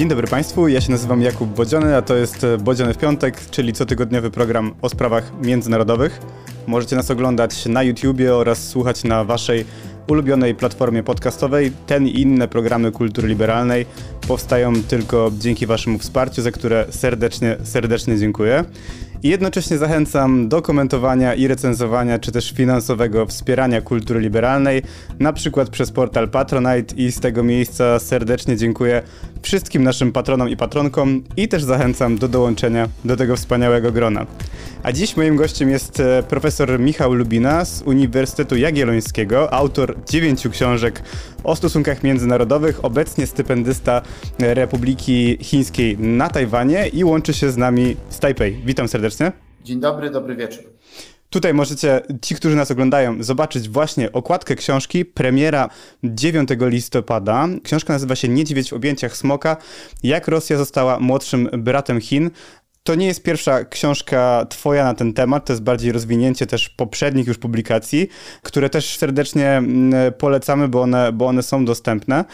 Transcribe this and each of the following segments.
Dzień dobry Państwu, ja się nazywam Jakub Bodziony, a to jest Bodziony w Piątek, czyli cotygodniowy program o sprawach międzynarodowych. Możecie nas oglądać na YouTubie oraz słuchać na Waszej ulubionej platformie podcastowej. Ten i inne programy kultury liberalnej powstają tylko dzięki Waszemu wsparciu, za które serdecznie, serdecznie dziękuję. I jednocześnie zachęcam do komentowania i recenzowania, czy też finansowego wspierania kultury liberalnej, na przykład przez portal Patronite i z tego miejsca serdecznie dziękuję wszystkim naszym patronom i patronkom i też zachęcam do dołączenia do tego wspaniałego grona. A dziś moim gościem jest e, profesor Michał Lubina z Uniwersytetu Jagiellońskiego, autor dziewięciu książek o stosunkach międzynarodowych, obecnie stypendysta Republiki Chińskiej na Tajwanie i łączy się z nami z Tajpej. Witam serdecznie. Dzień dobry, dobry wieczór. Tutaj możecie, ci, którzy nas oglądają, zobaczyć właśnie okładkę książki, premiera 9 listopada. Książka nazywa się Niedźwiedź w objęciach smoka. Jak Rosja została młodszym bratem Chin. To nie jest pierwsza książka twoja na ten temat, to jest bardziej rozwinięcie też poprzednich już publikacji, które też serdecznie mm, polecamy, bo one, bo one są dostępne.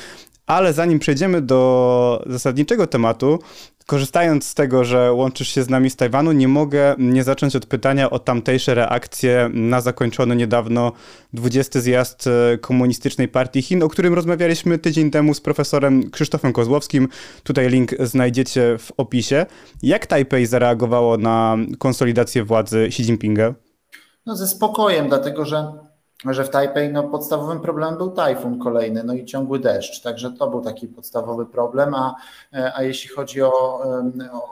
Ale zanim przejdziemy do zasadniczego tematu, korzystając z tego, że łączysz się z nami z Tajwanu, nie mogę nie zacząć od pytania o tamtejsze reakcje na zakończony niedawno 20 zjazd e, Komunistycznej Partii Chin, o którym rozmawialiśmy tydzień temu z profesorem Krzysztofem Kozłowskim. Tutaj link znajdziecie w opisie. Jak Tajpej zareagowało na konsolidację władzy Xi Jinpinga? No ze spokojem, dlatego że że w Tajpej no, podstawowym problemem był tajfun kolejny, no i ciągły deszcz, także to był taki podstawowy problem, a, a jeśli chodzi o,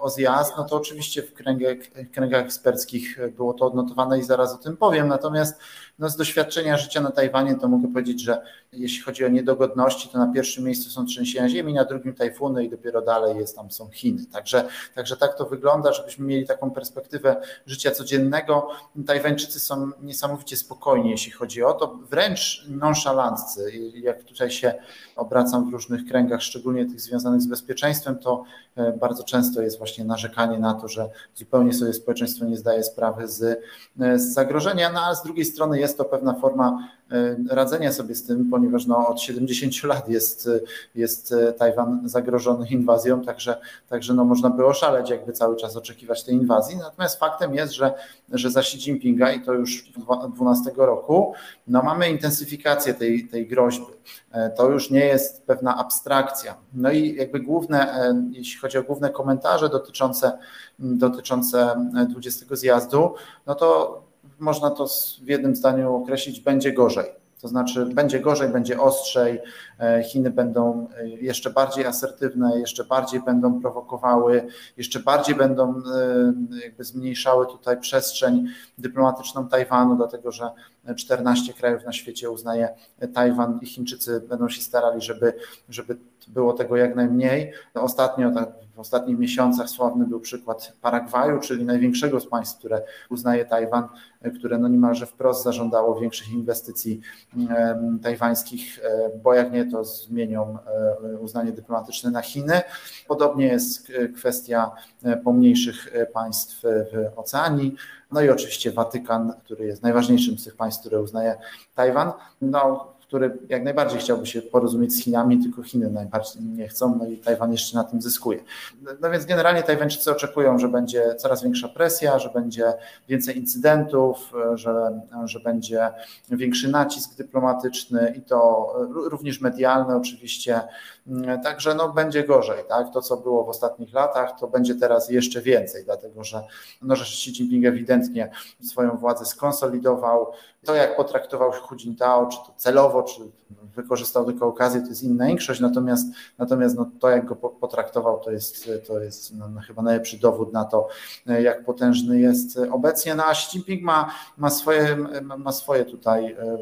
o, zjazd, no to oczywiście w kręgach, w kręgach eksperckich było to odnotowane i zaraz o tym powiem, natomiast no z doświadczenia życia na Tajwanie to mogę powiedzieć, że jeśli chodzi o niedogodności, to na pierwszym miejscu są trzęsienia ziemi, na drugim tajfuny i dopiero dalej jest tam są Chiny. Także, także tak to wygląda, żebyśmy mieli taką perspektywę życia codziennego. Tajwańczycy są niesamowicie spokojni, jeśli chodzi o to, wręcz nonszalanccy. Jak tutaj się obracam w różnych kręgach, szczególnie tych związanych z bezpieczeństwem, to e, bardzo często jest właśnie narzekanie na to, że zupełnie sobie społeczeństwo nie zdaje sprawy z, e, z zagrożenia, no a z drugiej strony jest to pewna forma radzenia sobie z tym, ponieważ no, od 70 lat jest, jest Tajwan zagrożony inwazją, także, także no, można by oszaleć, jakby cały czas oczekiwać tej inwazji. Natomiast faktem jest, że, że za Xi Jinpinga i to już 2012 roku, no, mamy intensyfikację tej, tej groźby. To już nie jest pewna abstrakcja. No i jakby główne, jeśli chodzi o główne komentarze dotyczące, dotyczące 20 zjazdu, no to można to w jednym zdaniu określić, będzie gorzej. To znaczy będzie gorzej, będzie ostrzej, e, Chiny będą e, jeszcze bardziej asertywne, jeszcze bardziej będą prowokowały, jeszcze bardziej będą e, jakby zmniejszały tutaj przestrzeń dyplomatyczną Tajwanu, dlatego że 14 krajów na świecie uznaje Tajwan i Chińczycy będą się starali, żeby, żeby było tego jak najmniej. Ostatnio, w ostatnich miesiącach sławny był przykład Paragwaju, czyli największego z państw, które uznaje Tajwan, które no niemalże wprost zażądało większych inwestycji tajwańskich, e, bo jak nie, to zmienią e, uznanie dyplomatyczne na Chiny. Podobnie jest kwestia e, pomniejszych państw w Oceanii. No i oczywiście Watykan, który jest najważniejszym z tych państw, które uznaje Tajwan. No, który jak najbardziej chciałby się porozumieć z Chinami, tylko Chiny najbardziej nie chcą, no i Tajwan jeszcze na tym zyskuje. No więc generalnie Tajwańczycy oczekują, że będzie coraz większa presja, że będzie więcej incydentów, że, że będzie większy nacisk dyplomatyczny i to również medialny oczywiście, także no będzie gorzej, tak? To co było w ostatnich latach, to będzie teraz jeszcze więcej, dlatego że, no, że Xi Jinping ewidentnie swoją władzę skonsolidował, to, jak potraktował Hu Jintao, czy to celowo, czy wykorzystał tylko okazję, to jest inna większość, natomiast, natomiast no, to, jak go potraktował, to jest, to jest no, no, chyba najlepszy dowód na to, jak potężny jest obecnie. No a Xi Jinping ma, ma, swoje, ma swoje tutaj e,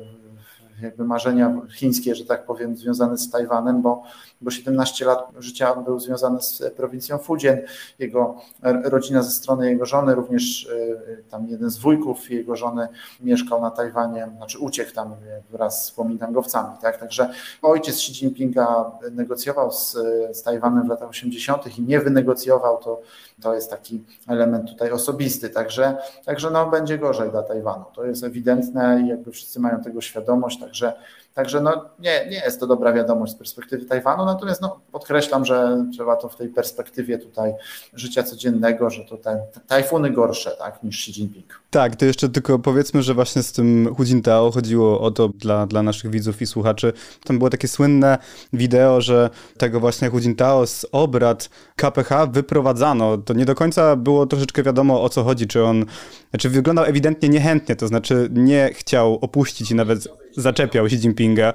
jakby marzenia chińskie, że tak powiem, związane z Tajwanem, bo, bo 17 lat życia był związany z prowincją Fujian. Jego rodzina ze strony jego żony, również e, tam jeden z wujków jego żony mieszkał na Tajwanie, znaczy uciekł tam wraz z Kuomintangowcami. Tak? Także ojciec Xi Jinpinga negocjował z, z Tajwanem w latach 80. i nie wynegocjował, to, to jest taki element tutaj osobisty, także, także no, będzie gorzej dla Tajwanu. To jest ewidentne i jakby wszyscy mają tego świadomość, także Także no, nie, nie jest to dobra wiadomość z perspektywy Tajwanu, natomiast no, podkreślam, że trzeba to w tej perspektywie tutaj życia codziennego, że to te, tajfuny gorsze tak, niż Xi Jinping. Tak, to jeszcze tylko powiedzmy, że właśnie z tym Hu Jintao chodziło o to dla, dla naszych widzów i słuchaczy. Tam było takie słynne wideo, że tego właśnie Hu Jintao z obrad KPH wyprowadzano. To nie do końca było troszeczkę wiadomo o co chodzi, czy on, znaczy wyglądał ewidentnie niechętnie, to znaczy nie chciał opuścić i nawet zaczepiał Xi Jinpinga.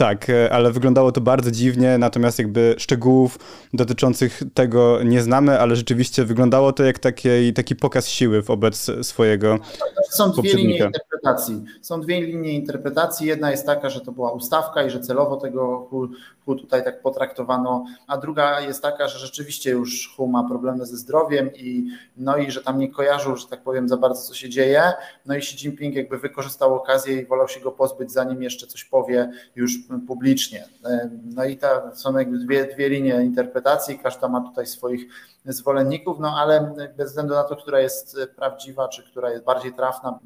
Tak, e, ale wyglądało to bardzo dziwnie, natomiast jakby szczegółów dotyczących tego nie znamy, ale rzeczywiście wyglądało to jak taki, taki pokaz siły wobec swojego Są dwie linie interpretacji. Są dwie linie interpretacji. Jedna jest taka, że to była ustawka i że celowo tego Hu tutaj tak potraktowano, a druga jest taka, że rzeczywiście już Hu ma problemy ze zdrowiem i no i że tam nie kojarzył, że tak powiem, za bardzo co się dzieje. No i Xi Jinping jakby wykorzystał okazję i wolał się go pozbyć, zanim jeszcze coś powie już publicznie. No i ta, są jakby dwie, dwie linie interpretacji, każda ma tutaj swoich zwolenników, no ale bez względu na to, która jest prawdziwa, czy która jest bardziej trafna,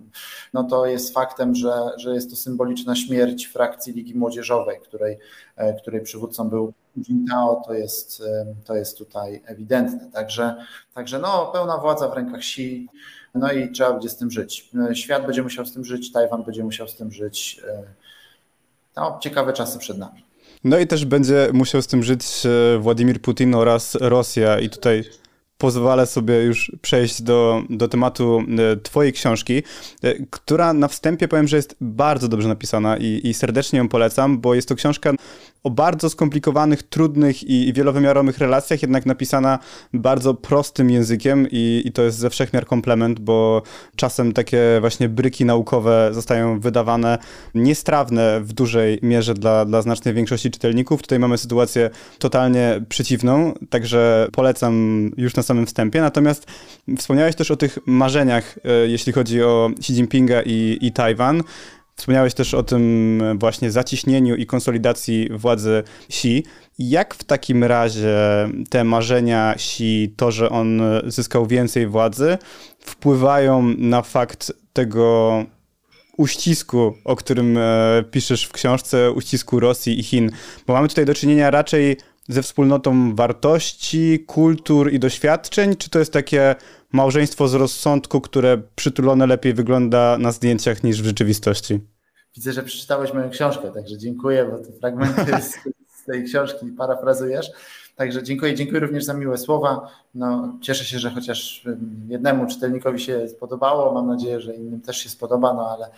no to jest faktem, że, że jest to symboliczna śmierć frakcji Ligi Młodzieżowej, której, e, której przywódcą był Jintao, to jest, e, to jest tutaj ewidentne. Także, także no, pełna władza w rękach Xi, no i trzeba będzie z tym żyć. E, świat będzie musiał z tym żyć, Tajwan będzie musiał z tym żyć. No, ciekawe czasy przed nami. No i też będzie musiał z tym żyć e, Władimir Putin oraz Rosja i tutaj pozwolę sobie już przejść do, do tematu e, Twojej książki, e, która na wstępie powiem, że jest bardzo dobrze napisana i, i serdecznie ją polecam, bo jest to książka o bardzo skomplikowanych, trudnych i, wielowymiarowych relacjach, jednak napisana bardzo prostym językiem i, i to jest ze wszechmiar komplement, bo czasem takie właśnie bryki naukowe zostają wydawane niestrawne w dużej mierze dla, dla znacznej większości czytelników. Tutaj mamy sytuację totalnie przeciwną, także polecam już na samym wstępie. Natomiast wspomniałeś też o tych marzeniach, e, jeśli chodzi o Xi Jinpinga i, i Tajwan. Wspomniałeś też o tym właśnie zaciśnieniu i konsolidacji władzy Xi. Jak w takim razie te marzenia Xi, to, że on zyskał więcej władzy, wpływają na fakt tego uścisku, o którym e, piszesz w książce, uścisku Rosji i Chin? Bo mamy tutaj do czynienia raczej ze wspólnotą wartości, kultur i doświadczeń, czy to jest takie małżeństwo z rozsądku, które przytulone lepiej wygląda na zdjęciach niż w rzeczywistości? Widzę, że przeczytałeś moją książkę, także dziękuję, bo te fragmenty z, z tej książki parafrazujesz. Także dziękuję, dziękuję również za miłe słowa. No, cieszę się, że chociaż jednemu czytelnikowi się spodobało. Mam nadzieję, że innym też się spodoba, no ale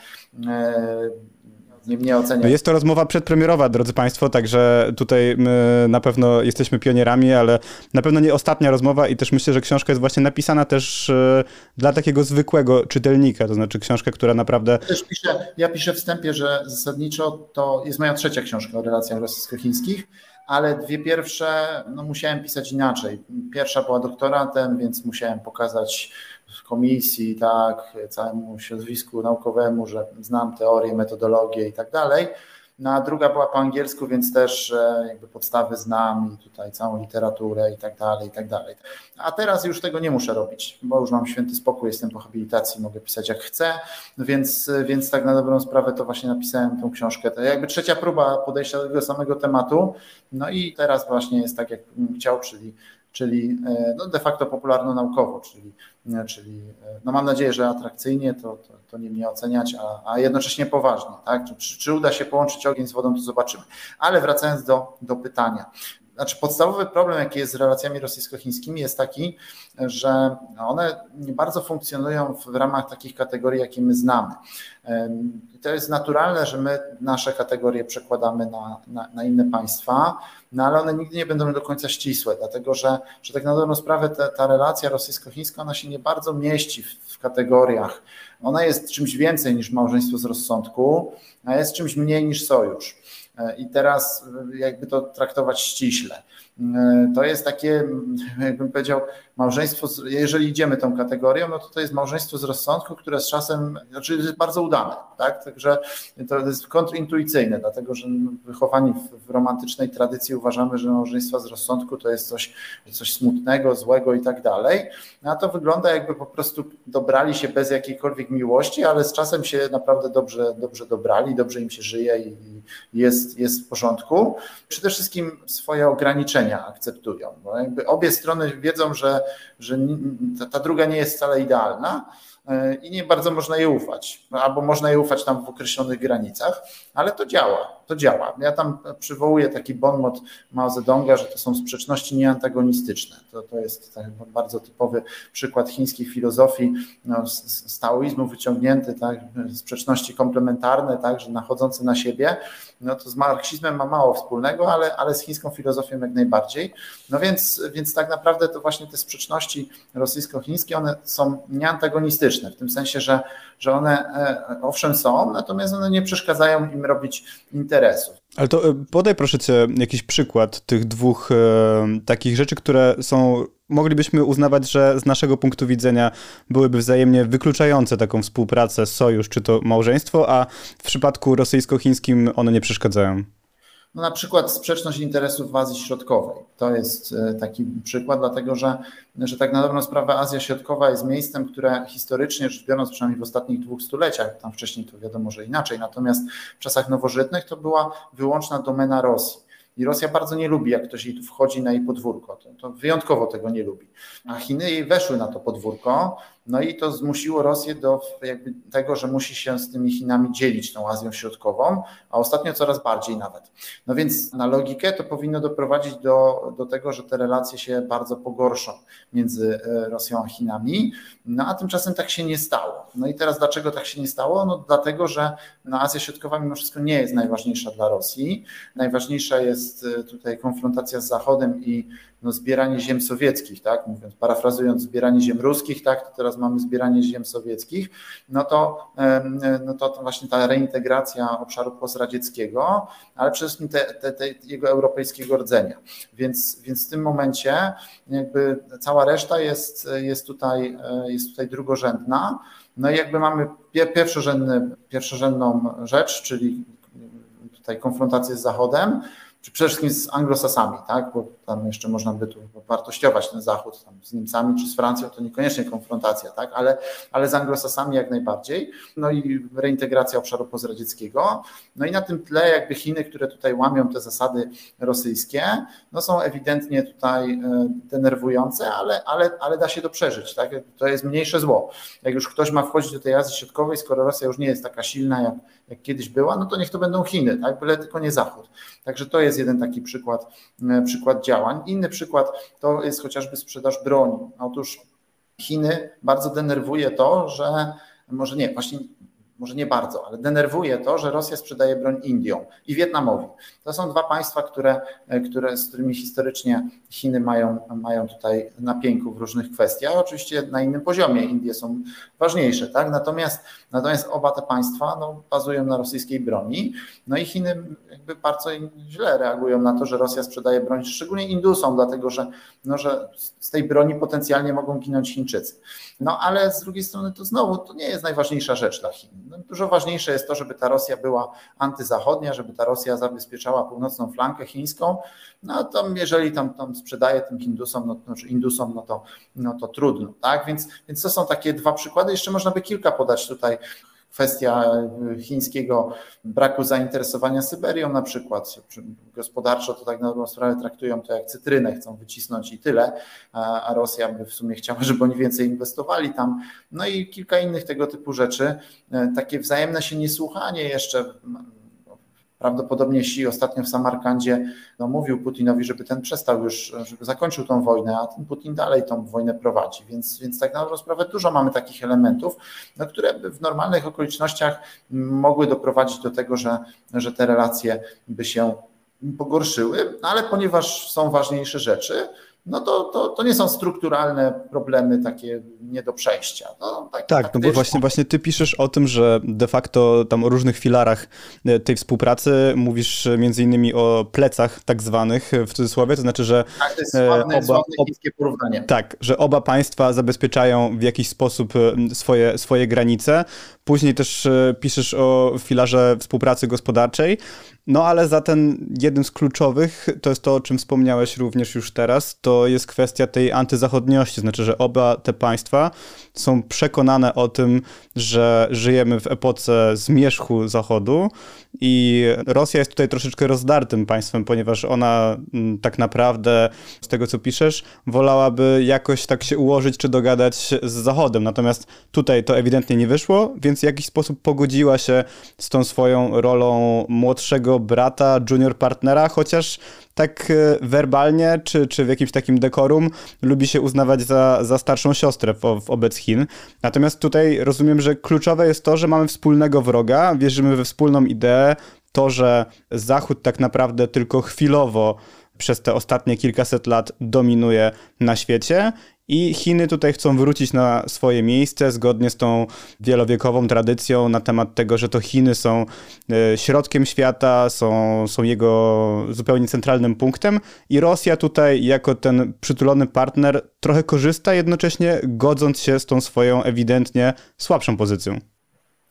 nie. No jest to rozmowa przedpremierowa, drodzy Państwo, także tutaj my na pewno jesteśmy pionierami, ale na pewno nie ostatnia rozmowa i też myślę, że książka jest właśnie napisana też e, dla takiego zwykłego czytelnika, to znaczy książka, która naprawdę... Też piszę, ja piszę wstępie, że zasadniczo to jest moja trzecia książka o relacjach rosyjsko-chińskich, ale dwie pierwsze no, musiałem pisać inaczej. Pierwsza była doktoratem, więc musiałem pokazać komisji, tak, całemu środowisku naukowemu, że znam teorię, metodologię i tak dalej. No a druga była po angielsku, więc też jakby podstawy znam i tutaj całą literaturę i tak dalej, i tak dalej. A teraz już tego nie muszę robić, bo już mam święty spokój, jestem po habilitacji, mogę pisać jak chcę, więc, więc tak na dobrą sprawę to właśnie napisałem tą książkę. To jakby trzecia próba podejścia do tego samego tematu, no i teraz właśnie jest tak, jak chciał, czyli czyli e, no de facto popularno-naukowo, czyli, e, czyli e, no mam nadzieję, że atrakcyjnie, to, to, to nie mnie oceniać, a, a jednocześnie poważnie. Tak? Czy, czy uda się połączyć ogień z wodą, to zobaczymy. Ale wracając do, do pytania. Znaczy podstawowy problem, jaki jest z relacjami rosyjsko-chińskimi jest taki, że one nie bardzo funkcjonują w ramach takich kategorii, jakie my znamy. To jest naturalne, że my nasze kategorie przekładamy na, na, na inne państwa, no ale one nigdy nie będą do końca ścisłe, dlatego że, że tak na dobrą sprawę ta, ta relacja rosyjsko-chińska, ona się nie bardzo mieści w, w kategoriach. Ona jest czymś więcej niż małżeństwo z rozsądku, a jest czymś mniej niż sojusz. I teraz jakby to traktować ściśle. E, to jest takie, jakbym powiedział, małżeństwo, jeżeli idziemy tą kategorią, no to to jest małżeństwo z rozsądku, które z czasem, znaczy jest bardzo udane, tak? Także to jest kontrintuicyjne, dlatego że wychowani w, w romantycznej tradycji uważamy, że małżeństwo z rozsądku to jest coś, coś smutnego, złego i tak dalej, a to wygląda jakby po prostu dobrali się bez jakiejkolwiek miłości, ale z czasem się naprawdę dobrze, dobrze dobrali, dobrze im się żyje i jest, jest w porządku. Przede wszystkim swoje ograniczenia akceptują, bo obie strony wiedzą, że, że ta druga nie jest wcale idealna, i nie bardzo można je ufać, albo można je ufać tam w określonych granicach, ale to działa, to działa. Ja tam przywołuję taki bon mot Mao Zedonga, że to są sprzeczności nieantagonistyczne. To, to jest tak bardzo typowy przykład chińskiej filozofii no, z, z taoizmu wyciągnięty, tak, sprzeczności komplementarne, tak, że nachodzące na siebie, no to z marksizmem ma mało wspólnego, ale, ale z chińską filozofią jak najbardziej. No więc, więc tak naprawdę to właśnie te sprzeczności rosyjsko-chińskie, one są nieantagonistyczne, w tym sensie, że, że one e, owszem są, natomiast one nie przeszkadzają im robić interesów. Ale to e, podaj proszę cię jakiś przykład tych dwóch e, takich rzeczy, które są moglibyśmy uznawać, że z naszego punktu widzenia byłyby wzajemnie wykluczające taką współpracę, sojusz czy to małżeństwo, a w przypadku rosyjsko-chińskim one nie przeszkadzają. No na przykład sprzeczność interesów w Azji Środkowej. To jest e, taki przykład, dlatego że, że tak na dobrą sprawę Azja Środkowa jest miejscem, które historycznie rzecz biorąc, przynajmniej w ostatnich dwóch stuleciach, tam wcześniej to wiadomo, że inaczej, natomiast w czasach nowożytnych to była wyłączna domena Rosji. I Rosja bardzo nie lubi, jak ktoś jej tu wchodzi na jej podwórko. To, to wyjątkowo tego nie lubi. A Chiny jej weszły na to podwórko, no i to zmusiło Rosję do tego, że musi się z tymi Chinami dzielić tą Azją Środkową, a ostatnio coraz bardziej nawet. No więc na logikę to powinno doprowadzić do, do tego, że te relacje się bardzo pogorszą między e, Rosją a Chinami, no a tymczasem tak się nie stało. No i teraz dlaczego tak się nie stało? No dlatego, że no, Azja Środkowa mimo wszystko nie jest najważniejsza dla Rosji. Najważniejsza jest e, tutaj konfrontacja z Zachodem i no, zbieranie ziem sowieckich, tak, mówiąc, parafrazując zbieranie ziem ruskich, tak, to teraz mamy zbieranie ziem sowieckich, no to, no to, właśnie ta reintegracja obszaru postradzieckiego, ale przede wszystkim te, te, te jego europejskiego rdzenia. Więc, więc w tym momencie jakby cała reszta jest, jest, tutaj, jest tutaj drugorzędna. No i jakby mamy pierwszorzędną rzecz, czyli tutaj konfrontację z Zachodem, czy przede wszystkim z anglosasami, tak? bo tam jeszcze można by tu wartościować ten Zachód tam z Niemcami czy z Francją, to niekoniecznie konfrontacja, tak? ale, ale z anglosasami jak najbardziej. No i reintegracja obszaru pozradzieckiego. No i na tym tle jakby Chiny, które tutaj łamią te zasady rosyjskie, no są ewidentnie tutaj e, denerwujące, ale, ale, ale da się to przeżyć. Tak? To jest mniejsze zło. Jak już ktoś ma wchodzić do tej Azji Środkowej, skoro Rosja już nie jest taka silna, jak, jak kiedyś była, no to niech to będą Chiny, tak? byle tylko nie Zachód. Także to jest jeden taki przykład, e, przykład działań. Inny przykład to jest chociażby sprzedaż broni. Otóż Chiny bardzo denerwuje to, że może nie, właśnie może nie bardzo, ale denerwuje to, że Rosja sprzedaje broń Indiom i Wietnamowi. To są dwa państwa, które, które, z którymi historycznie Chiny mają, mają tutaj napięku w różnych kwestiach. Oczywiście na innym poziomie Indie są ważniejsze, tak? Natomiast, natomiast oba te państwa no, bazują na rosyjskiej broni. No i Chiny jakby bardzo źle reagują na to, że Rosja sprzedaje broń, szczególnie Indusom, dlatego że, no, że z tej broni potencjalnie mogą ginąć Chińczycy. No ale z drugiej strony to znowu to nie jest najważniejsza rzecz dla Chin. No, dużo ważniejsze jest to, żeby ta Rosja była antyzachodnia, żeby ta Rosja zabezpieczała północną flankę chińską. No to jeżeli tam, tam sprzedaje tym Hindusom, no, znaczy Indusom, no to, no to trudno. Tak? Więc, więc to są takie dwa przykłady. Jeszcze można by kilka podać tutaj kwestia e, chińskiego braku zainteresowania Syberią na przykład. Gospodarczo to tak na dobrą sprawę traktują to jak cytrynę, chcą wycisnąć i tyle, a Rosja by w sumie chciała, żeby oni więcej inwestowali tam. No i kilka innych tego typu rzeczy. E, takie wzajemne się niesłuchanie jeszcze Prawdopodobnie Xi ostatnio w Samarkandzie no, mówił Putinowi, żeby ten przestał już, żeby zakończył tą wojnę, a ten Putin dalej tą wojnę prowadzi. Więc, więc tak na dobrą sprawę dużo mamy takich elementów, no, które w normalnych okolicznościach mogły doprowadzić do tego, że, że te relacje by się pogorszyły, no, ale ponieważ są ważniejsze rzeczy, no to, to, to nie są strukturalne problemy takie nie do przejścia. No, tak, tak no bo właśnie, właśnie ty piszesz o tym, że de facto tam o różnych filarach e, tej współpracy mówisz między innymi o plecach tak zwanych w cudzysłowie, to znaczy, że tak, to jest sławne, oba, ob, porównanie. Tak, że oba państwa zabezpieczają w jakiś sposób swoje, swoje granice. Później też piszesz o filarze współpracy gospodarczej, no ale za ten jeden z kluczowych, to jest to, o czym wspomniałeś również już teraz, to jest kwestia tej antyzachodniości, znaczy, że oba te państwa są przekonane o tym, że żyjemy w epoce zmierzchu Zachodu i Rosja jest tutaj troszeczkę rozdartym państwem, ponieważ ona mm, tak naprawdę, z tego co piszesz, wolałaby jakoś tak się ułożyć czy dogadać z Zachodem. Natomiast tutaj to ewidentnie nie wyszło, więc w jakiś sposób pogodziła się z tą swoją rolą młodszego brata, junior partnera, chociaż tak e, werbalnie, czy, czy w jakimś takim dekorum lubi się uznawać za, za starszą siostrę w, wobec Chin. Natomiast tutaj rozumiem, że kluczowe jest to, że mamy wspólnego wroga, wierzymy we wspólną ideę, to, że Zachód tak naprawdę tylko chwilowo przez te ostatnie kilkaset lat dominuje na świecie i Chiny tutaj chcą wrócić na swoje miejsce zgodnie z tą wielowiekową tradycją na temat tego, że to Chiny są e, środkiem świata, są, są jego zupełnie centralnym punktem i Rosja tutaj jako ten przytulony partner trochę korzysta, jednocześnie godząc się z tą swoją ewidentnie słabszą pozycją.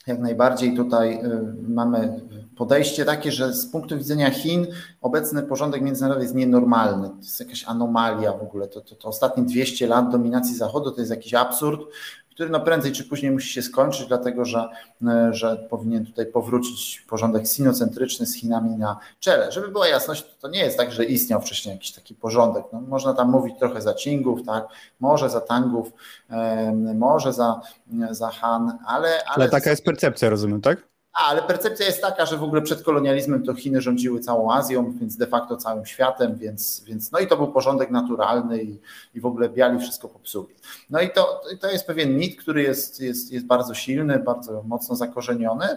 Jak najbardziej tutaj y, mamy podejście takie, że z punktu widzenia Chin obecny porządek międzynarodowy jest nienormalny. To jest jakaś anomalia w ogóle. To, to, to ostatnie 200 lat dominacji Zachodu to jest jakiś absurd który no prędzej czy później musi się skończyć, dlatego że, e, że powinien tutaj powrócić porządek sinocentryczny z Chinami na czele. Żeby była jasność, to nie jest tak, że istniał wcześniej jakiś taki porządek. No, można tam mówić trochę za Qingów, tak, może za Tangów, może za, za Han, ale... Ale, ale taka jest percepcja, rozumiem, tak? A, ale percepcja jest taka, że w ogóle przed kolonializmem to Chiny rządziły całą Azją, więc de facto całym światem, więc, więc no i to był porządek naturalny i, i w ogóle biali wszystko popsuli. No i to, to jest pewien mit, który jest, jest, jest bardzo silny, bardzo mocno zakorzeniony.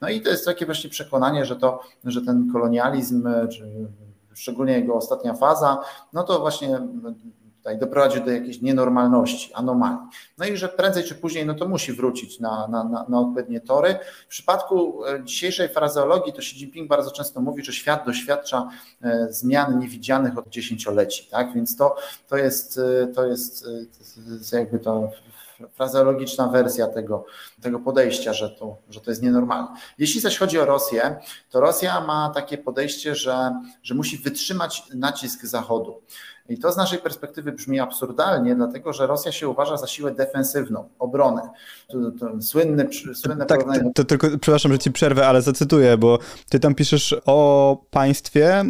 No i to jest takie właśnie przekonanie, że, to, że ten kolonializm, czy szczególnie jego ostatnia faza, no to właśnie tutaj doprowadził do jakiejś nienormalności, anomalii. No i że prędzej czy później no to musi wrócić na, na, na, na odpowiednie tory. W przypadku e, dzisiejszej frazeologii to Xi Jinping bardzo często mówi, że świat doświadcza e, zmian niewidzianych od dziesięcioleci, tak? Więc to, to jest, e, to jest jakby to frazeologiczna wersja tego, tego podejścia, że to, że to jest nienormalne. Jeśli zaś chodzi o Rosję, to Rosja ma takie podejście, że, że musi wytrzymać nacisk Zachodu. I to z naszej perspektywy brzmi absurdalnie, dlatego że Rosja się uważa za siłę defensywną, obronę. To, to słynny, słynne tak, to, to, tylko, przepraszam, że ci przerwę, ale zacytuję, bo ty tam piszesz o państwie,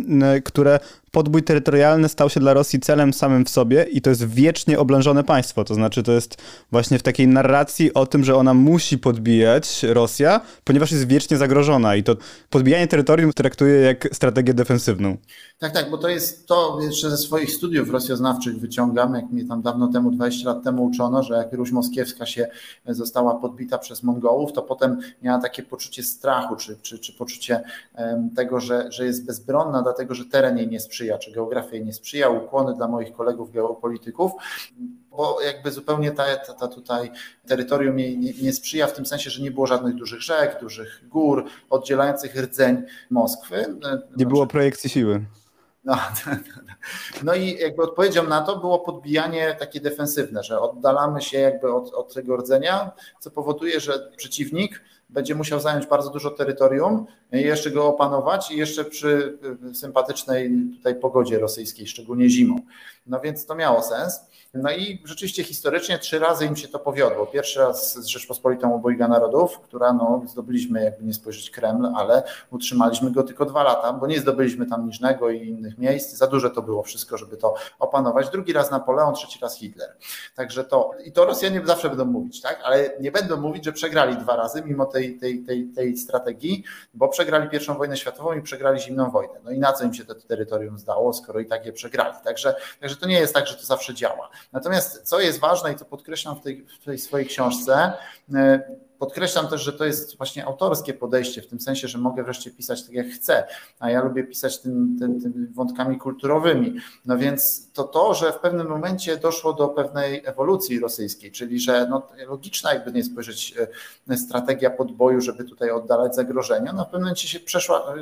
które podbój terytorialny stał się dla Rosji celem samym w sobie i to jest wiecznie oblężone państwo. To znaczy, to jest właśnie w takiej narracji o tym, że ona musi podbijać Rosja, ponieważ jest wiecznie zagrożona i to podbijanie terytorium traktuje jak strategię defensywną. Tak, tak, bo to jest to jeszcze ze swoich studiów rosjoznawczych wyciągam, jak mnie tam dawno temu, 20 lat temu uczono, że jak Ruś Moskiewska się została podbita przez Mongołów, to potem miała takie poczucie strachu, czy, czy, czy poczucie tego, że, że jest bezbronna, dlatego że teren jej nie sprzyja, czy geografia jej nie sprzyja, ukłony dla moich kolegów geopolityków, bo jakby zupełnie ta, ta, ta tutaj terytorium jej nie, nie, sprzyja w tym sensie, że nie było żadnych dużych rzek, dużych gór oddzielających rdzeń Moskwy. Nie było projekcji siły. No, no i jakby odpowiedzią na to było podbijanie takie defensywne, że oddalamy się jakby od, od tego rdzenia, co powoduje, że przeciwnik będzie musiał zająć bardzo dużo terytorium, jeszcze go opanować i jeszcze przy sympatycznej tutaj pogodzie rosyjskiej, szczególnie zimą. No więc to miało sens. No i rzeczywiście historycznie trzy razy im się to powiodło. Pierwszy raz z Rzeczpospolitą Obojga Narodów, która no, zdobyliśmy, jakby nie spojrzeć Kreml, ale utrzymaliśmy go tylko dwa lata, bo nie zdobyliśmy tam Niżnego i innych miejsc. Za duże to było wszystko, żeby to opanować. Drugi raz Napoleon, trzeci raz Hitler. Także to, i to Rosjanie zawsze będą mówić, tak? Ale nie będą mówić, że przegrali dwa razy mimo tej, tej, tej, tej strategii, bo przegrali pierwszą wojnę światową i przegrali zimną wojnę. No i na co im się to terytorium zdało, skoro i tak je przegrali. Także, także to nie jest tak, że to zawsze działa. Natomiast co jest ważne i co podkreślam w tej, w tej swojej książce, e, podkreślam też, że to jest właśnie autorskie podejście, w tym sensie, że mogę wreszcie pisać tak jak chcę, a ja lubię pisać tym, tym, tym wątkami kulturowymi. No więc to to, że w pewnym momencie doszło do pewnej ewolucji rosyjskiej, czyli że no, logiczna jakby nie spojrzeć e, strategia podboju, żeby tutaj oddalać zagrożenia, no w pewnym momencie się przeszła,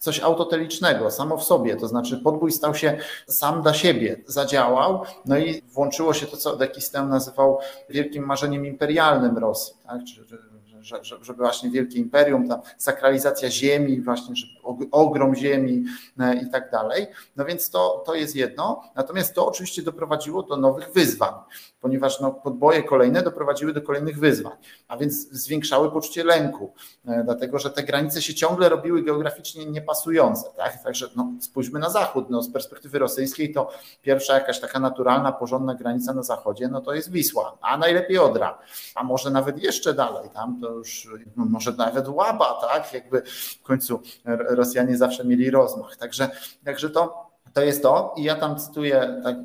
coś autotelicznego samo w sobie, to znaczy podbój stał się sam dla siebie, zadziałał, no i włączyło się to, co Dekistem nazywał wielkim marzeniem imperialnym Rosji, tak? żeby właśnie wielkie imperium, ta sakralizacja ziemi, właśnie ogrom ziemi e, i tak dalej. No więc to, to jest jedno. Natomiast to oczywiście doprowadziło do nowych wyzwań ponieważ no, podboje kolejne doprowadziły do kolejnych wyzwań, a więc zwiększały poczucie lęku, e, dlatego że te granice się ciągle robiły geograficznie niepasujące. Tak? Także no, spójrzmy na zachód. No, z perspektywy rosyjskiej to pierwsza jakaś taka naturalna, porządna granica na zachodzie, no to jest Wisła, a najlepiej Odra, a może nawet jeszcze dalej, tam to już no, może nawet Łaba, tak? Jakby w końcu Rosjanie zawsze mieli rozmach. Także, także to, to jest to. I ja tam cytuję tak,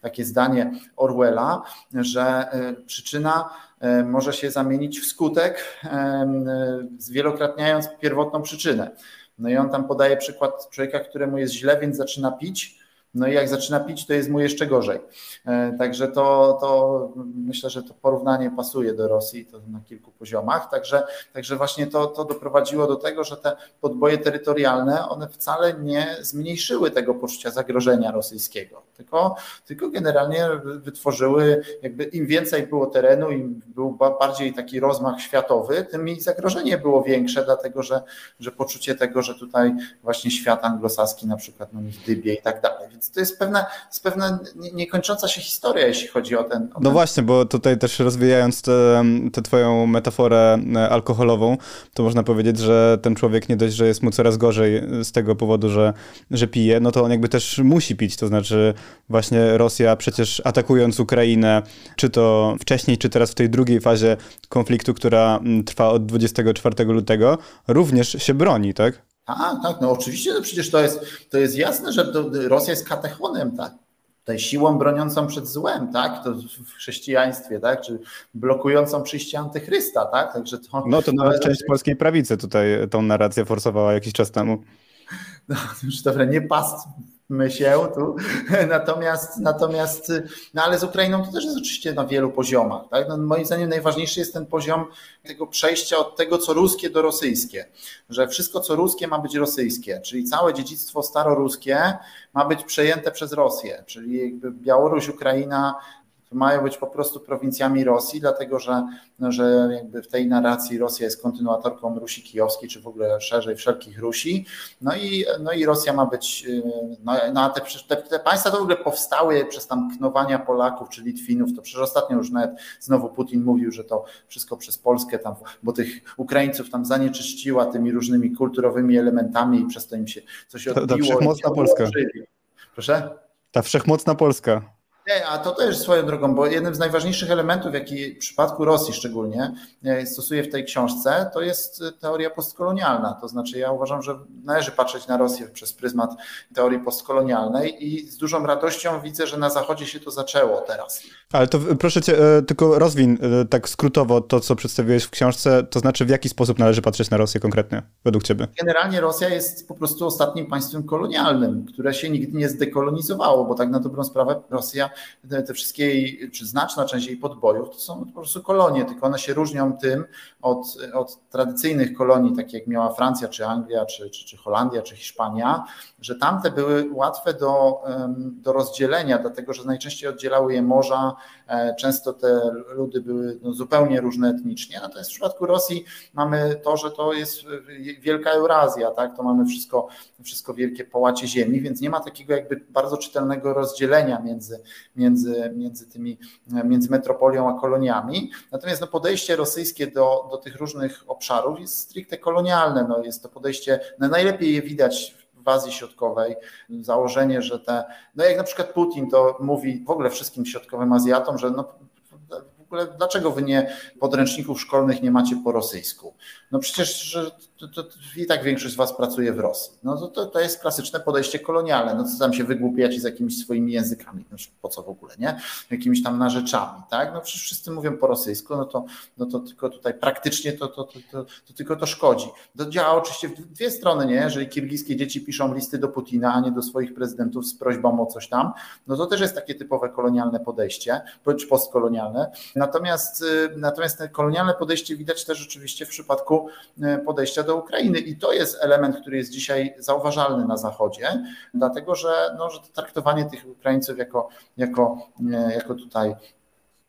takie zdanie Orwella, że e, przyczyna e, może się zamienić w skutek, e, zwielokrotniając pierwotną przyczynę. No i on tam podaje przykład człowieka, któremu jest źle, więc zaczyna pić no i jak zaczyna pić, to jest mu jeszcze gorzej. E, także to, to myślę, że to porównanie pasuje do Rosji to na kilku poziomach. Także, także właśnie to, to doprowadziło do tego, że te podboje terytorialne, one wcale nie zmniejszyły tego poczucia zagrożenia rosyjskiego, tylko, tylko generalnie wytworzyły, jakby im więcej było terenu, im był bardziej taki rozmach światowy, tym zagrożenie było większe, dlatego że, że poczucie tego, że tutaj właśnie świat anglosaski na przykład no, nich dybie i tak dalej. Więc to jest pewna, jest pewna niekończąca się historia, jeśli chodzi o ten. O no ten... właśnie, bo tutaj też rozwijając tę twoją metaforę e, alkoholową, to można powiedzieć, że ten człowiek nie dość, że jest mu coraz gorzej z tego powodu, że, że pije, no to on jakby też musi pić. To znaczy, właśnie Rosja przecież atakując Ukrainę, czy to wcześniej, czy teraz w tej drugiej fazie konfliktu, która trwa od 24 lutego, również się broni, tak? Tak, tak, no oczywiście, no przecież to jest, to jest jasne, że Rosja jest katechonem, tak? Tutaj siłą broniącą przed złem, tak? To w chrześcijaństwie, tak? Czy blokującą przyjście antychrysta, tak? Także to, no to nawet część polskiej prawicy tutaj tą narrację forsowała jakiś czas temu. No już dobra, nie past my się tu. Natomiast, natomiast no ale z Ukrainą to też jest oczywiście na wielu poziomach. Tak? No moim zdaniem najważniejszy jest ten poziom tego przejścia od tego, co ruskie do rosyjskie. Że wszystko, co ruskie, ma być rosyjskie, czyli całe dziedzictwo staroruskie ma być przejęte przez Rosję, czyli Białoruś, Ukraina, mają być po prostu prowincjami Rosji, dlatego że, że jakby w tej narracji Rosja jest kontynuatorką Rusi Kijowskiej, czy w ogóle szerzej wszelkich Rusi. No i, no i Rosja ma być, no, no te, te, te, państwa to w ogóle powstały przez tam knowania Polaków czy Litwinów, to przecież ostatnio już nawet znowu Putin mówił, że to wszystko przez Polskę tam, bo tych Ukraińców tam zanieczyściła tymi różnymi kulturowymi elementami i przez to im się coś odbiło. Ta, ta wszechmocna Polska. Proszę? Ta wszechmocna Polska. Nie, a to też swoją drogą, bo jednym z najważniejszych elementów, jaki w przypadku Rosji szczególnie e, stosuję w tej książce, to jest teoria postkolonialna. To znaczy, ja uważam, że należy patrzeć na Rosję przez pryzmat teorii postkolonialnej i z dużą radością widzę, że na Zachodzie się to zaczęło teraz. Ale to proszę cię, e, tylko rozwin e, tak skrótowo to, co przedstawiłeś w książce, to znaczy w jaki sposób należy patrzeć na Rosję konkretnie, według ciebie? Generalnie Rosja jest po prostu ostatnim państwem kolonialnym, które się nigdy nie zdekolonizowało, bo tak na dobrą sprawę Rosja te, te wszystkie, czy znaczna część jej podbojów, to są po prostu kolonie, tylko one się różnią tym od, od tradycyjnych kolonii, takich jak miała Francja, czy Anglia, czy, czy, czy Holandia, czy Hiszpania, że tamte były łatwe do, do rozdzielenia, dlatego że najczęściej oddzielały je morza, często te ludy były no, zupełnie różne etnicznie, natomiast w przypadku Rosji mamy to, że to jest wielka Eurazja, tak? to mamy wszystko, wszystko wielkie połacie ziemi, więc nie ma takiego jakby bardzo czytelnego rozdzielenia między, między, między tymi, między metropolią a koloniami, natomiast no, podejście rosyjskie do, do tych różnych obszarów jest stricte kolonialne, no, jest to podejście, no, najlepiej je widać w Azji Środkowej. Założenie, że te, no jak na przykład Putin to mówi w ogóle wszystkim środkowym Azjatom, że no, ogóle dlaczego wy nie podręczników szkolnych nie macie po rosyjsku? No przecież że to, to, i tak większość z was pracuje w Rosji. No to, to, to jest klasyczne podejście kolonialne. No co tam się wygłupiać z jakimiś swoimi językami? No po co w ogóle, nie? Jakimiś tam narzeczami, tak? No przecież wszyscy mówią po rosyjsku, no to, no to tylko tutaj praktycznie to, to, to, to, to tylko to szkodzi. To działa oczywiście w dwie strony, nie? Jeżeli kirgijskie dzieci piszą listy do Putina, a nie do swoich prezydentów z prośbą o coś tam, no to też jest takie typowe kolonialne podejście, czy postkolonialne. Natomiast, y, natomiast te kolonialne podejście widać też rzeczywiście w przypadku y, podejścia do Ukrainy i to jest element, który jest dzisiaj zauważalny na Zachodzie, dlatego że, no, że to traktowanie tych Ukraińców jako, jako, y, jako tutaj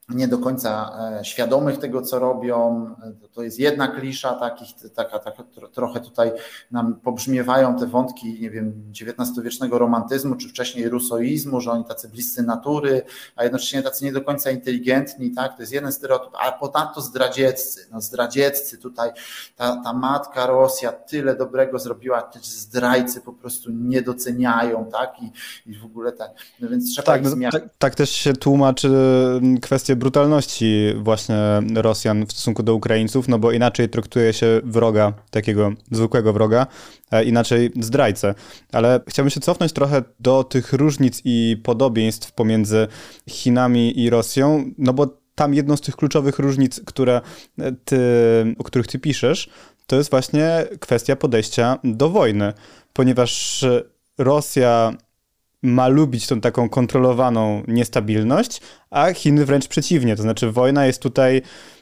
nie do końca e, świadomych tego, co robią. To jest jedna klisza takich, taka, taka trochę tutaj nam pobrzmiewają te wątki, nie wiem, XIX-wiecznego romantyzmu, czy wcześniej rusoizmu, że oni tacy bliscy natury, a jednocześnie tacy nie do końca inteligentni, tak? To jest jeden stereotyp, a ponadto zdradzieccy, no zdradzieccy tutaj, ta, ta matka Rosja tyle dobrego zrobiła, te zdrajcy po prostu nie doceniają, tak? I, i w ogóle tak, no więc trzeba tak, no, tak, tak też się tłumaczy kwestie brutalności właśnie Rosjan w stosunku do Ukraińców, no bo inaczej traktuje się wroga, takiego zwykłego wroga, inaczej zdrajcę. Ale chciałbym się cofnąć trochę do tych różnic i podobieństw pomiędzy Chinami i Rosją, no bo tam jedną z tych kluczowych różnic, które ty, o których ty piszesz, to jest właśnie kwestia podejścia do wojny, ponieważ Rosja ma lubić tą taką kontrolowaną niestabilność, a Chiny wręcz przeciwnie. To znaczy, wojna jest tutaj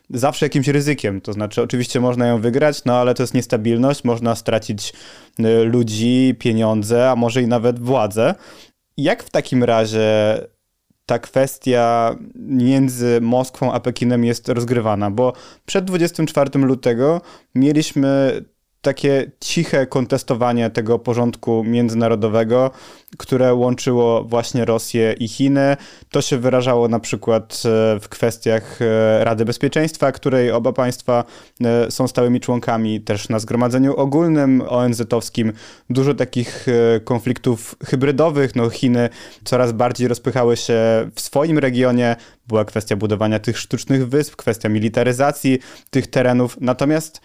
zawsze jakimś ryzykiem. To znaczy, oczywiście można ją wygrać, no ale to jest niestabilność, można stracić y, ludzi, pieniądze, a może i nawet władzę. Jak w takim razie ta kwestia między Moskwą a Pekinem jest rozgrywana? Bo przed 24 lutego mieliśmy takie ciche kontestowanie tego porządku międzynarodowego, które łączyło właśnie Rosję i Chiny. To się wyrażało na przykład e, w kwestiach e, Rady Bezpieczeństwa, której oba państwa e, są stałymi członkami, też na Zgromadzeniu Ogólnym ONZ-owskim. Dużo takich konfliktów hybrydowych. No, Chiny coraz bardziej rozpychały się w swoim regionie. Była kwestia budowania tych sztucznych wysp, kwestia militaryzacji tych terenów. Natomiast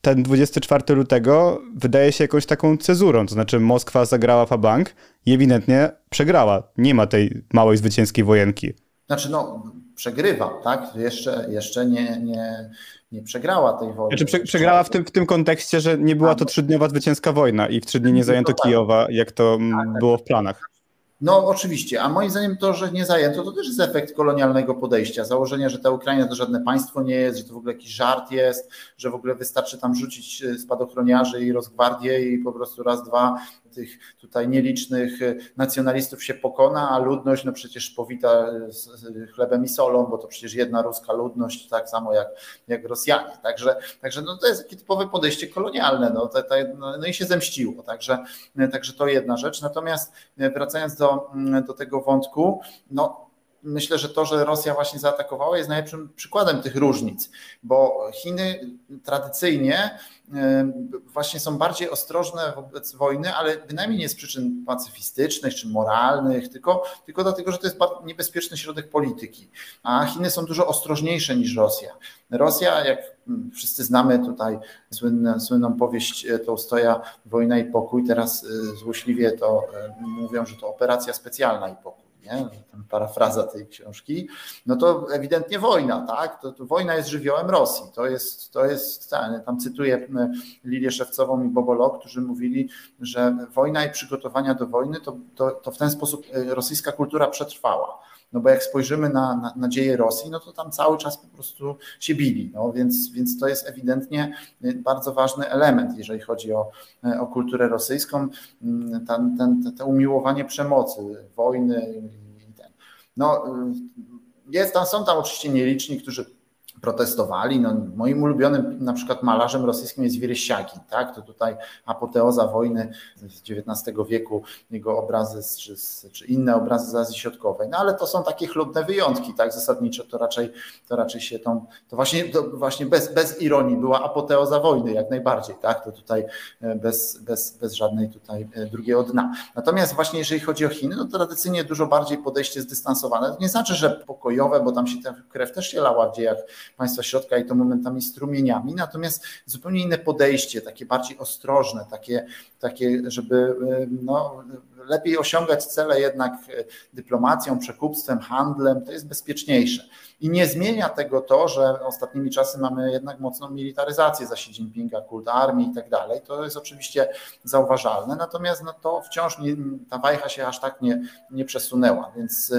ten 24 lutego wydaje się jakąś taką cezurą, to znaczy Moskwa zagrała fa bank i ewidentnie przegrała. Nie ma tej małej zwycięskiej wojenki. Znaczy no, przegrywa, tak? Jeszcze, jeszcze nie, nie, nie przegrała tej wojny. Znaczy prze, przegrała w tym, w tym kontekście, że nie była to trzydniowa zwycięska wojna i w trzy dni nie zajęto Kijowa, jak to tak, tak. było w planach. No oczywiście, a moim zdaniem to, że nie zajęto, to też jest efekt kolonialnego podejścia. Założenie, że ta Ukraina to żadne państwo nie jest, że to w ogóle jakiś żart jest, że w ogóle wystarczy tam rzucić e, spadochroniarzy i rozgwardię i po prostu raz, dwa tych tutaj nielicznych e, nacjonalistów się pokona, a ludność no przecież powita chlebem i solą, bo to przecież jedna ruska ludność, tak samo jak, jak Rosjanie. Także, także no to jest takie typowe podejście kolonialne, no, te, te, no, no i się zemściło. Także, także to jedna rzecz. Natomiast e, wracając do, mm, do tego wątku, no myślę, że to, że Rosja właśnie zaatakowała, jest najlepszym przykładem tych różnic, bo Chiny tradycyjnie właśnie są bardziej ostrożne wobec wojny, ale bynajmniej nie z przyczyn pacyfistycznych czy moralnych, tylko, tylko dlatego, że to jest niebezpieczny środek polityki. A Chiny są dużo ostrożniejsze niż Rosja. Rosja, jak wszyscy znamy tutaj słynną, słynną powieść Tołstoja Wojna i pokój, teraz e, złośliwie to e, mówią, że to operacja specjalna i pokój nie? parafraza tej książki, no to ewidentnie wojna, tak? To, to wojna jest żywiołem Rosji. To jest, to jest tam cytuję Lilię Szewcową i Bobolo, którzy mówili, że wojna i przygotowania do wojny, to, to, to w ten sposób e, rosyjska kultura przetrwała. No bo jak spojrzymy na, na, na dzieje Rosji, no to tam cały czas po prostu się bili. No więc, więc to jest ewidentnie e, bardzo ważny element, jeżeli chodzi o, e, o kulturę rosyjską, mm, ten, ten, to umiłowanie przemocy, wojny. No, jest tam, są tam oczywiście nieliczni, którzy protestowali. No, moim ulubionym na przykład malarzem rosyjskim jest Wierysiakin, tak? To tutaj apoteoza wojny z XIX wieku, jego obrazy czy, czy, inne obrazy z Azji Środkowej. No ale to są takie chlubne wyjątki, tak? Zasadniczo to raczej, to raczej się tą, to właśnie, to właśnie bez, bez ironii była apoteoza wojny jak najbardziej, tak? To tutaj e, bez, bez, bez żadnej tutaj e, drugiego dna. Natomiast właśnie jeżeli chodzi o Chiny, no to tradycyjnie dużo bardziej podejście zdystansowane. To nie znaczy, że pokojowe, bo tam się ta krew też się lała w dziejach państwa środka i to momentami strumieniami, natomiast zupełnie inne podejście, takie bardziej ostrożne, takie, takie żeby y, no, lepiej osiągać cele jednak y, dyplomacją, przekupstwem, handlem, to jest bezpieczniejsze. I nie zmienia tego to, że ostatnimi czasy mamy jednak mocną militaryzację za Xi Jinpinga, kult armii i tak dalej. To jest oczywiście zauważalne, natomiast no to wciąż nie, ta wajcha się aż tak nie, nie przesunęła. Więc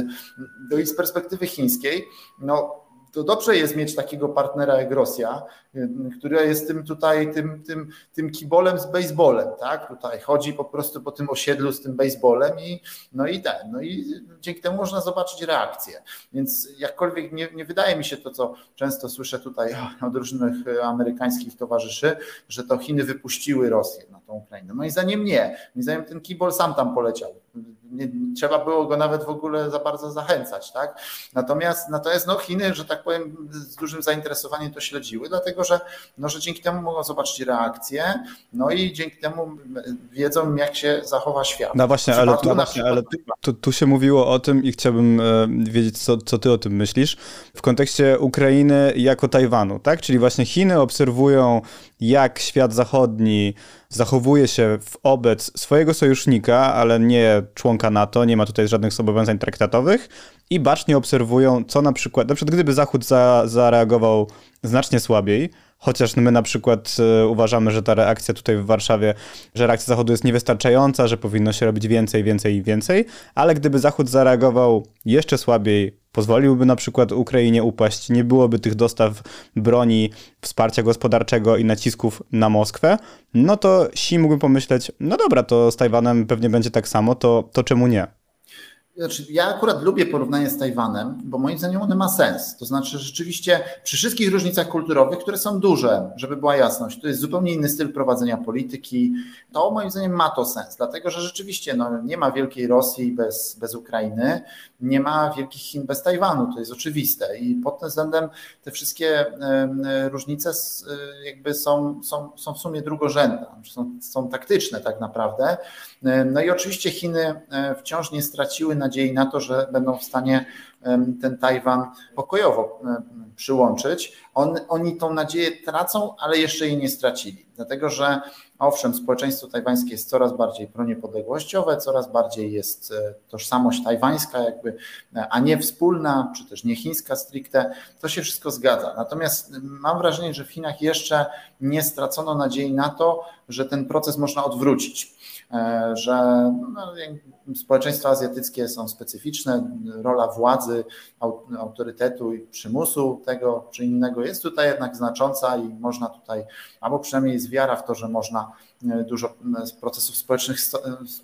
no i z perspektywy chińskiej, no to dobrze jest mieć takiego partnera jak Rosja, który jest tym tutaj, tym, tym, tym kibolem z baseballem, tak? Tutaj chodzi po prostu po tym osiedlu z tym baseballem i no i ten, no i dzięki temu można zobaczyć reakcję. Więc jakkolwiek nie, nie wydaje mi się to, co często słyszę tutaj od różnych amerykańskich towarzyszy, że to Chiny wypuściły Rosję na tą Ukrainę. Moim zdaniem nie. Moim zdaniem ten kibol sam tam poleciał nie, trzeba było go nawet w ogóle za bardzo zachęcać, tak? Natomiast, natomiast no Chiny, że tak powiem, z dużym zainteresowaniem to śledziły, dlatego że, no, że dzięki temu mogą zobaczyć reakcję, no i dzięki temu wiedzą, jak się zachowa świat. No właśnie, ale, tu, właśnie, ale tu, tu, się mówiło o tym i chciałbym e, wiedzieć, co, co ty o tym myślisz, w kontekście Ukrainy jako Tajwanu, tak? Czyli właśnie Chiny obserwują, jak świat zachodni zachowuje się wobec swojego sojusznika, ale nie członka NATO, nie ma tutaj żadnych zobowiązań traktatowych i bacznie obserwują, co na przykład, na przykład gdyby Zachód za, zareagował znacznie słabiej, chociaż my na przykład y, uważamy, że ta reakcja tutaj w Warszawie, że reakcja Zachodu jest niewystarczająca, że powinno się robić więcej, więcej i więcej, ale gdyby Zachód zareagował jeszcze słabiej, pozwoliłby na przykład Ukrainie upaść, nie byłoby tych dostaw broni, wsparcia gospodarczego i nacisków na Moskwę, no to Xi mógłby pomyśleć, no dobra, to z Tajwanem pewnie będzie tak samo, to, to czemu nie? Znaczy, ja akurat lubię porównanie z Tajwanem, bo moim zdaniem one ma sens. To znaczy, rzeczywiście przy wszystkich różnicach kulturowych, które są duże, żeby była jasność, to jest zupełnie inny styl prowadzenia polityki, to moim zdaniem ma to sens, dlatego że rzeczywiście no, nie ma wielkiej Rosji bez, bez Ukrainy, nie ma wielkich Chin bez Tajwanu, to jest oczywiste. I pod tym względem te wszystkie różnice jakby są, są, są w sumie drugorzędne, są, są taktyczne tak naprawdę. No i oczywiście Chiny e, wciąż nie straciły nadziei na to, że będą w stanie ten Tajwan pokojowo przyłączyć. On, oni tą nadzieję tracą, ale jeszcze jej nie stracili, dlatego że owszem, społeczeństwo tajwańskie jest coraz bardziej proniepodległościowe, coraz bardziej jest e, tożsamość tajwańska, jakby, a nie wspólna, czy też nie chińska stricte, to się wszystko zgadza. Natomiast mam wrażenie, że w Chinach jeszcze nie stracono nadziei na to, że ten proces można odwrócić. E, że no, społeczeństwa azjatyckie są specyficzne, rola władzy, autorytetu i przymusu tego czy innego jest tutaj jednak znacząca i można tutaj, albo przynajmniej jest wiara w to, że można e, dużo e, procesów społecznych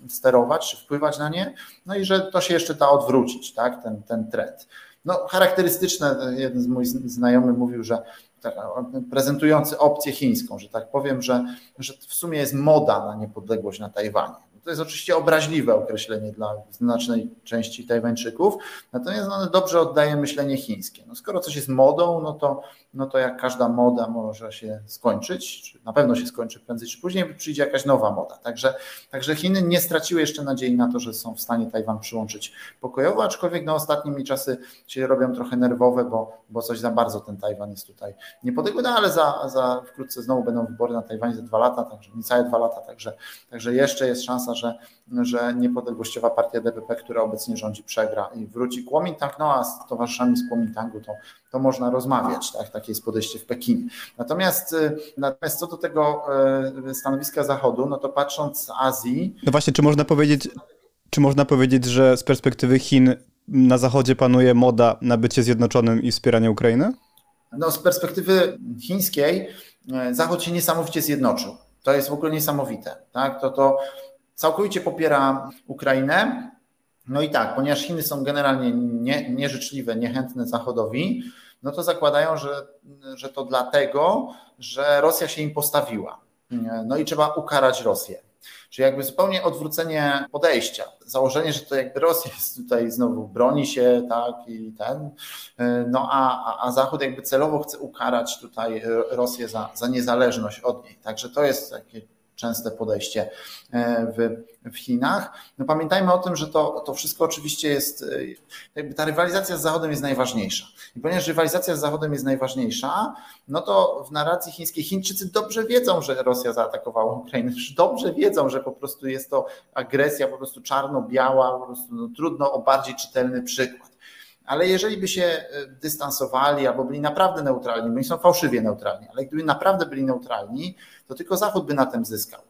sterować czy wpływać na nie, no i że to się jeszcze da odwrócić, tak, ten, ten trend. No, charakterystyczne, jeden z moich znajomych mówił, że prezentujący opcję chińską, że tak powiem, że, że w sumie jest moda na niepodległość na Tajwanie. To jest oczywiście obraźliwe określenie dla znacznej części Tajwańczyków, natomiast ono dobrze oddaje myślenie chińskie. No skoro coś jest modą, no to, no to jak każda moda może się skończyć, czy na pewno się skończy prędzej czy później, przyjdzie jakaś nowa moda. Także, także Chiny nie straciły jeszcze nadziei na to, że są w stanie Tajwan przyłączyć pokojowo, aczkolwiek na ostatnimi czasy się robią trochę nerwowe, bo, bo coś za bardzo ten Tajwan jest tutaj niepodległy, no ale za, za wkrótce znowu będą wybory na Tajwanie za dwa lata, także niecałe dwa lata, także, także jeszcze jest szansa, że, że niepodległościowa partia DPP, która obecnie rządzi, przegra i wróci Kuomintang, no a z towarzyszami z Kuomintangu to, to można rozmawiać, tak? takie jest podejście w Pekinie. Natomiast, y, natomiast co do tego y, stanowiska Zachodu, no to patrząc z Azji... No właśnie, czy można powiedzieć, czy można powiedzieć, że z perspektywy Chin na Zachodzie panuje moda na bycie zjednoczonym i wspieranie Ukrainy? No, z perspektywy chińskiej y, Zachód się niesamowicie zjednoczył. To jest w ogóle niesamowite. Tak? To, to całkowicie popiera Ukrainę. No i tak, ponieważ Chiny są generalnie nie, nieżyczliwe, niechętne Zachodowi, no to zakładają, że, że to dlatego, że Rosja się im postawiła. No i trzeba ukarać Rosję. Czyli jakby zupełnie odwrócenie podejścia. Założenie, że to jakby Rosja jest tutaj znowu broni się, tak, i ten, no a, a Zachód jakby celowo chce ukarać tutaj Rosję za, za niezależność od niej. Także to jest takie częste podejście e, w, w Chinach. No pamiętajmy o tym, że to, to wszystko oczywiście jest, e, jakby ta rywalizacja z Zachodem jest najważniejsza. I ponieważ rywalizacja z Zachodem jest najważniejsza, no to w narracji chińskiej Chińczycy dobrze wiedzą, że Rosja zaatakowała Ukrainę, dobrze wiedzą, że po prostu jest to agresja po prostu czarno-biała, po prostu no, trudno o bardziej czytelny przykład ale jeżeli by się e, dystansowali albo byli naprawdę neutralni, bo oni są fałszywie neutralni, ale gdyby naprawdę byli neutralni, to tylko Zachód by na tym zyskał.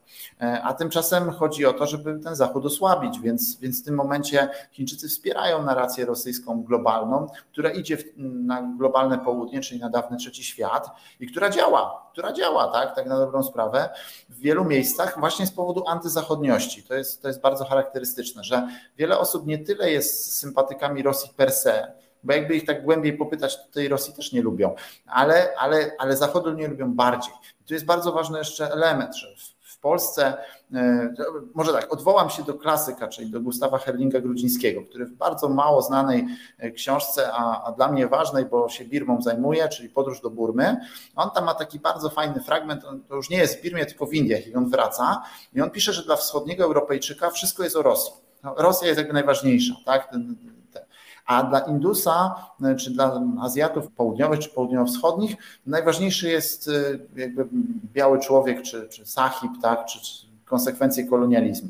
E, a tymczasem chodzi o to, żeby ten Zachód osłabić, więc, więc w tym momencie Chińczycy wspierają narrację rosyjską globalną, która idzie w, na globalne południe, czyli na dawny trzeci świat i która działa, która działa, tak, tak na dobrą sprawę, w wielu miejscach właśnie z powodu antyzachodniości. To jest, to jest bardzo charakterystyczne, że wiele osób nie tyle jest sympatykami Rosji per se, bo jakby ich tak głębiej popytać, to tej Rosji też nie lubią, ale, ale, ale Zachodu nie lubią bardziej. I tu jest bardzo ważny jeszcze element, że w, w Polsce, e, może tak, odwołam się do klasyka, czyli do Gustawa Herlinga Grudzińskiego, który w bardzo mało znanej e, książce, a, a dla mnie ważnej, bo się Birmą zajmuje, czyli Podróż do Burmy, on tam ma taki bardzo fajny fragment, on, to już nie jest w Birmie, tylko w Indiach i on wraca i on pisze, że dla wschodniego Europejczyka wszystko jest o Rosji. No, Rosja jest jakby najważniejsza, tak? Ten, a dla Indusa, e, czy dla Azjatów południowych czy południowo-wschodnich, najważniejszy jest e, jakby biały człowiek, czy, czy sahib, tak, czy, czy konsekwencje kolonializmu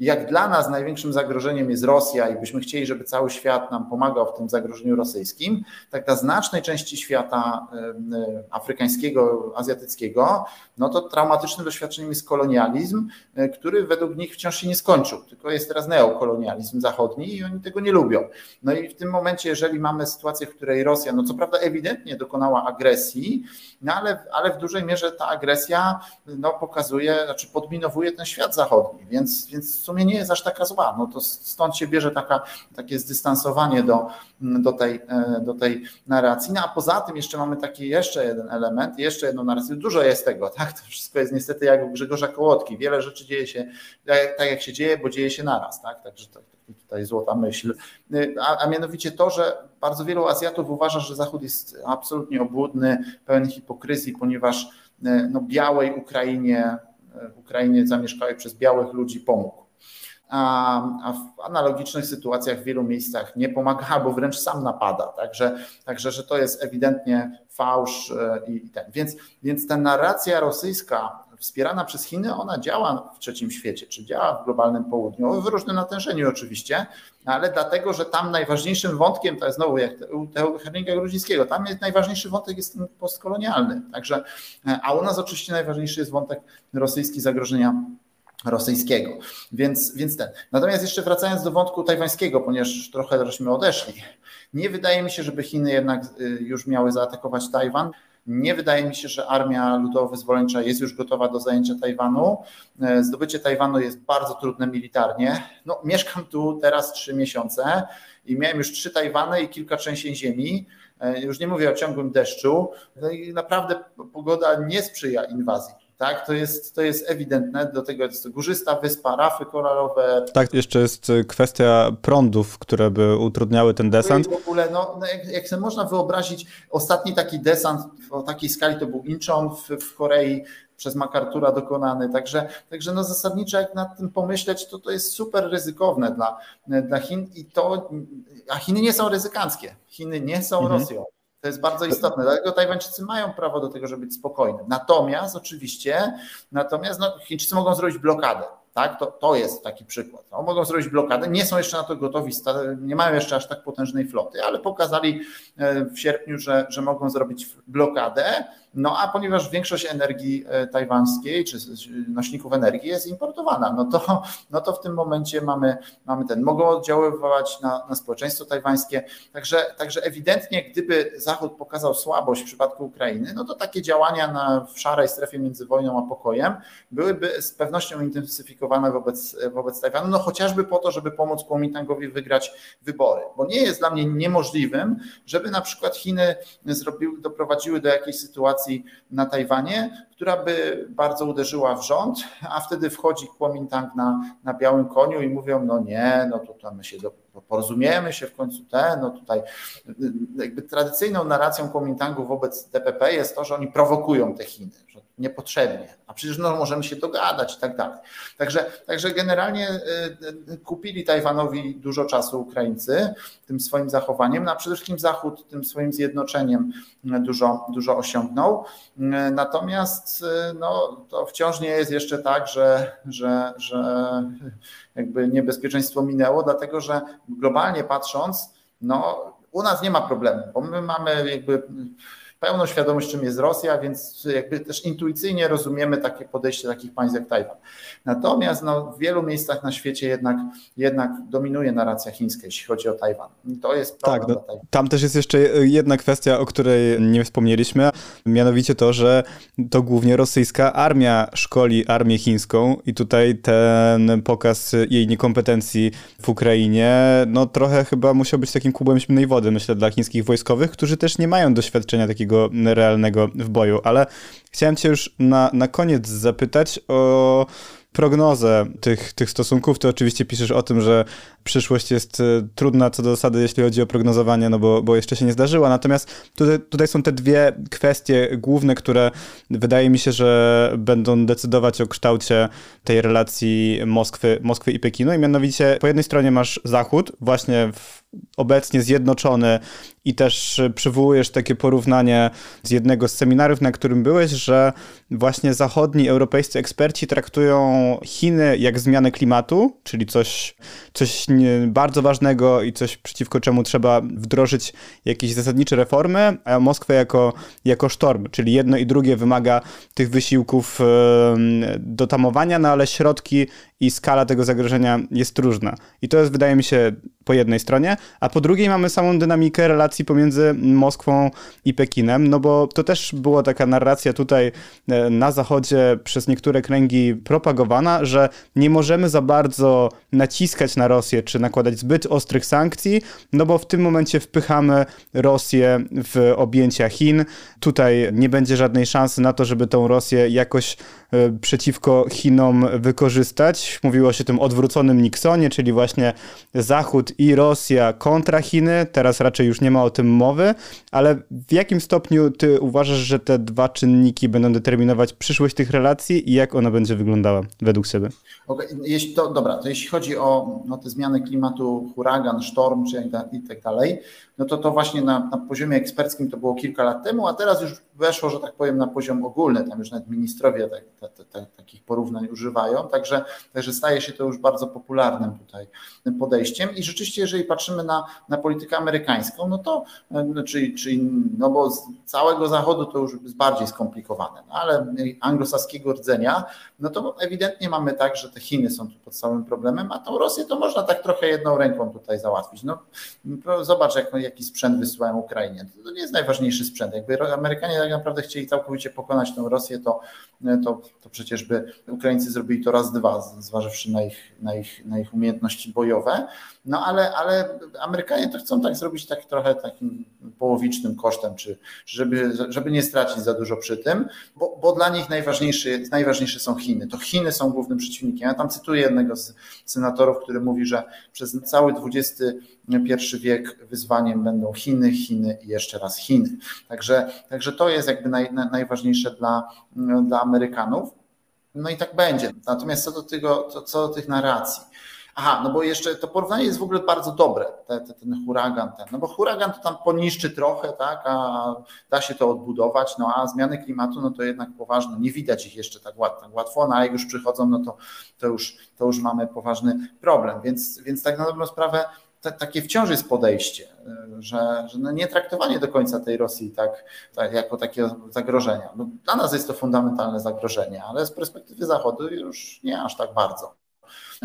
jak dla nas największym zagrożeniem jest Rosja i byśmy chcieli, żeby cały świat nam pomagał w tym zagrożeniu rosyjskim, tak dla znacznej części świata afrykańskiego, azjatyckiego, no to traumatycznym doświadczeniem jest kolonializm, e, który według nich wciąż się nie skończył, tylko jest teraz neokolonializm zachodni i oni tego nie lubią. No i w tym momencie, jeżeli mamy sytuację, w której Rosja, no co prawda ewidentnie dokonała agresji, no ale, ale w dużej mierze ta agresja no, pokazuje, znaczy podminowuje ten świat zachodni, więc, więc sumie nie jest aż taka zła. No to stąd się bierze taka, takie zdystansowanie do, do, tej, e, do tej narracji. No a poza tym jeszcze mamy taki jeszcze jeden element, jeszcze jedną narrację. Dużo jest tego, tak? To wszystko jest niestety jak u Grzegorza Kołotki. Wiele rzeczy dzieje się tak, jak się dzieje, bo dzieje się naraz, tak? Także to, tutaj złota myśl. A, a mianowicie to, że bardzo wielu Azjatów uważa, że Zachód jest absolutnie obłudny, pełen hipokryzji, ponieważ e, no, białej Ukrainie, e, Ukrainie zamieszkałej przez białych ludzi pomógł a w analogicznych sytuacjach w wielu miejscach nie pomaga albo wręcz sam napada. Także, także że to jest ewidentnie fałsz e, i ten. Więc, więc ta narracja rosyjska wspierana przez Chiny, ona działa w trzecim świecie, czy działa w globalnym południu, w różnym natężeniu oczywiście, ale dlatego, że tam najważniejszym wątkiem, to jest znowu jak u Herlinga Grudzińskiego, tam jest najważniejszy wątek jest postkolonialny. Także, e, a u nas oczywiście najważniejszy jest wątek rosyjski zagrożenia rosyjskiego. Więc, więc ten. Natomiast jeszcze wracając do wątku tajwańskiego, ponieważ trochę żeśmy odeszli, nie wydaje mi się, żeby Chiny jednak y, już miały zaatakować Tajwan. Nie wydaje mi się, że armia ludowo-wyzwoleńcza jest już gotowa do zajęcia Tajwanu. E, zdobycie Tajwanu jest bardzo trudne militarnie. No, mieszkam tu teraz trzy miesiące i miałem już trzy Tajwany i kilka trzęsień ziemi. E, już nie mówię o ciągłym deszczu. No i naprawdę pogoda nie sprzyja inwazji. Tak, to jest, to jest ewidentne, do tego jest górzysta wyspa, rafy koralowe. Tak, jeszcze jest y, kwestia prądów, które by utrudniały ten desant. W ogóle, no, no jak, jak sobie można wyobrazić, ostatni taki desant o takiej skali to był Incheon w, w Korei, przez MacArthur'a dokonany. Także, także no zasadniczo jak nad tym pomyśleć, to to jest super ryzykowne dla, dla Chin i to, a Chiny nie są ryzykanckie. Chiny nie są mhm. Rosją. To jest bardzo istotne. Dlatego Tajwańczycy mają prawo do tego, żeby być spokojnym. Natomiast oczywiście, natomiast no, Chińczycy mogą zrobić blokadę. Tak? To, to jest taki przykład. No, mogą zrobić blokadę, nie są jeszcze na to gotowi, nie mają jeszcze aż tak potężnej floty, ale pokazali e, w sierpniu, że, że mogą zrobić blokadę No a ponieważ większość energii e, tajwańskiej czy nośników energii jest importowana, no to, no to w tym momencie mamy, mamy ten, mogą oddziaływać na, na społeczeństwo tajwańskie. Także, także ewidentnie, gdyby Zachód pokazał słabość w przypadku Ukrainy, no to takie działania na, w szarej strefie między wojną a pokojem byłyby z pewnością intensyfikowane wobec, wobec Tajwanu, no chociażby po to, żeby pomóc Kuomintangowi wygrać wybory. Bo nie jest dla mnie niemożliwym, żeby na przykład Chiny zrobiły, doprowadziły do jakiejś sytuacji na Tajwanie, która by bardzo uderzyła w rząd, a wtedy wchodzi Kuomintang na, na białym koniu i mówią, no nie, no to my się do, porozumiemy się w końcu te, no tutaj jakby tradycyjną narracją Kuomintangu wobec DPP jest to, że oni prowokują te Chiny, że niepotrzebnie, a przecież no, możemy się dogadać i tak dalej. Także, także generalnie y, y, kupili Tajwanowi dużo czasu Ukraińcy tym swoim zachowaniem, no a przede wszystkim Zachód tym swoim zjednoczeniem dużo, dużo osiągnął. Natomiast no, to wciąż nie jest jeszcze tak, że, że, że jakby niebezpieczeństwo minęło, dlatego że globalnie patrząc, no, u nas nie ma problemu, bo my mamy jakby pełną świadomość, czym jest Rosja, więc jakby też intuicyjnie rozumiemy takie podejście takich państw jak Tajwan. Natomiast no, w wielu miejscach na świecie jednak, jednak dominuje narracja chińska, jeśli chodzi o Tajwan. To jest problem. Tak, no, tam też jest jeszcze jedna kwestia, o której nie wspomnieliśmy, mianowicie to, że to głównie rosyjska armia szkoli armię chińską i tutaj ten pokaz jej niekompetencji w Ukrainie, no trochę chyba musiał być takim kubłem zimnej wody, myślę, dla chińskich wojskowych, którzy też nie mają doświadczenia takiego takiego realnego w boju. Ale chciałem Cię już na, na koniec zapytać o prognozę tych, tych stosunków, to oczywiście piszesz o tym, że przyszłość jest e, trudna co do zasady, jeśli chodzi o prognozowanie, no bo, bo jeszcze się nie zdarzyła. Natomiast tutaj, tutaj są te dwie kwestie główne, które wydaje mi się, że będą decydować o kształcie tej relacji Moskwy, Moskwy i Pekinu. I mianowicie po jednej stronie masz Zachód, właśnie w obecnie zjednoczony i też przywołujesz takie porównanie z jednego z seminariów, na którym byłeś, że właśnie zachodni europejscy eksperci traktują Chiny jak zmianę klimatu, czyli coś, coś bardzo ważnego i coś przeciwko czemu trzeba wdrożyć jakieś zasadnicze reformy, a Moskwę jako, jako sztorm, czyli jedno i drugie wymaga tych wysiłków do tamowania, no ale środki i skala tego zagrożenia jest różna. I to jest, wydaje mi się, po jednej stronie, a po drugiej mamy samą dynamikę relacji pomiędzy Moskwą i Pekinem, no bo to też była taka narracja tutaj e, na zachodzie przez niektóre kręgi propagowana, że nie możemy za bardzo naciskać na Rosję czy nakładać zbyt ostrych sankcji, no bo w tym momencie wpychamy Rosję w objęcia Chin. Tutaj nie będzie żadnej szansy na to, żeby tą Rosję jakoś przeciwko Chinom wykorzystać. Mówiło się o tym odwróconym Nixonie, czyli właśnie Zachód i Rosja kontra Chiny. Teraz raczej już nie ma o tym mowy, ale w jakim stopniu ty uważasz, że te dwa czynniki będą determinować przyszłość tych relacji i jak ona będzie wyglądała według siebie? Okay. To, dobra, to jeśli chodzi o no, te zmiany klimatu, huragan, sztorm czy i tak dalej, no to to właśnie na, na poziomie eksperckim to było kilka lat temu, a teraz już weszło, że tak powiem, na poziom ogólny, tam już nawet ministrowie tak, tak, tak, tak, takich porównań używają, także, także staje się to już bardzo popularnym tutaj podejściem. I rzeczywiście, jeżeli patrzymy na, na politykę amerykańską, no to, czyli, czyli, no bo z całego zachodu to już jest bardziej skomplikowane, no ale anglosaskiego rdzenia, no to ewidentnie mamy tak, że te Chiny są tu podstawowym problemem, a tą Rosję to można tak trochę jedną ręką tutaj załatwić. No, zobacz, jak, jaki sprzęt wysyłają Ukrainie. To nie jest najważniejszy sprzęt. Jakby Amerykanie tak naprawdę chcieli całkowicie pokonać tę Rosję, to, to, to przecież by Ukraińcy zrobili to raz, dwa, zważywszy na ich, na ich, na ich umiejętności bojowe. No ale, ale Amerykanie to chcą tak zrobić tak trochę takim połowicznym kosztem, czy żeby, żeby nie stracić za dużo przy tym, bo, bo dla nich najważniejsze, najważniejsze są Chiny. To Chiny są głównym przeciwnikiem. Ja tam cytuję jednego z senatorów, który mówi, że przez cały XXI wiek wyzwaniem będą Chiny, Chiny i jeszcze raz Chiny. Także, także to jest jakby naj, najważniejsze dla, dla Amerykanów. No i tak będzie. Natomiast co do, tego, to, co do tych narracji. Aha, no bo jeszcze to porównanie jest w ogóle bardzo dobre, te, te, ten huragan, ten, no bo huragan to tam poniszczy trochę, tak, a da się to odbudować, no a zmiany klimatu, no to jednak poważne, nie widać ich jeszcze tak łatwo, tak łatwo no a jak już przychodzą, no to, to, już, to już mamy poważny problem, więc, więc tak na dobrą sprawę takie wciąż jest podejście, że, że no nie traktowanie do końca tej Rosji tak, tak jako takiego zagrożenia. No dla nas jest to fundamentalne zagrożenie, ale z perspektywy Zachodu już nie aż tak bardzo.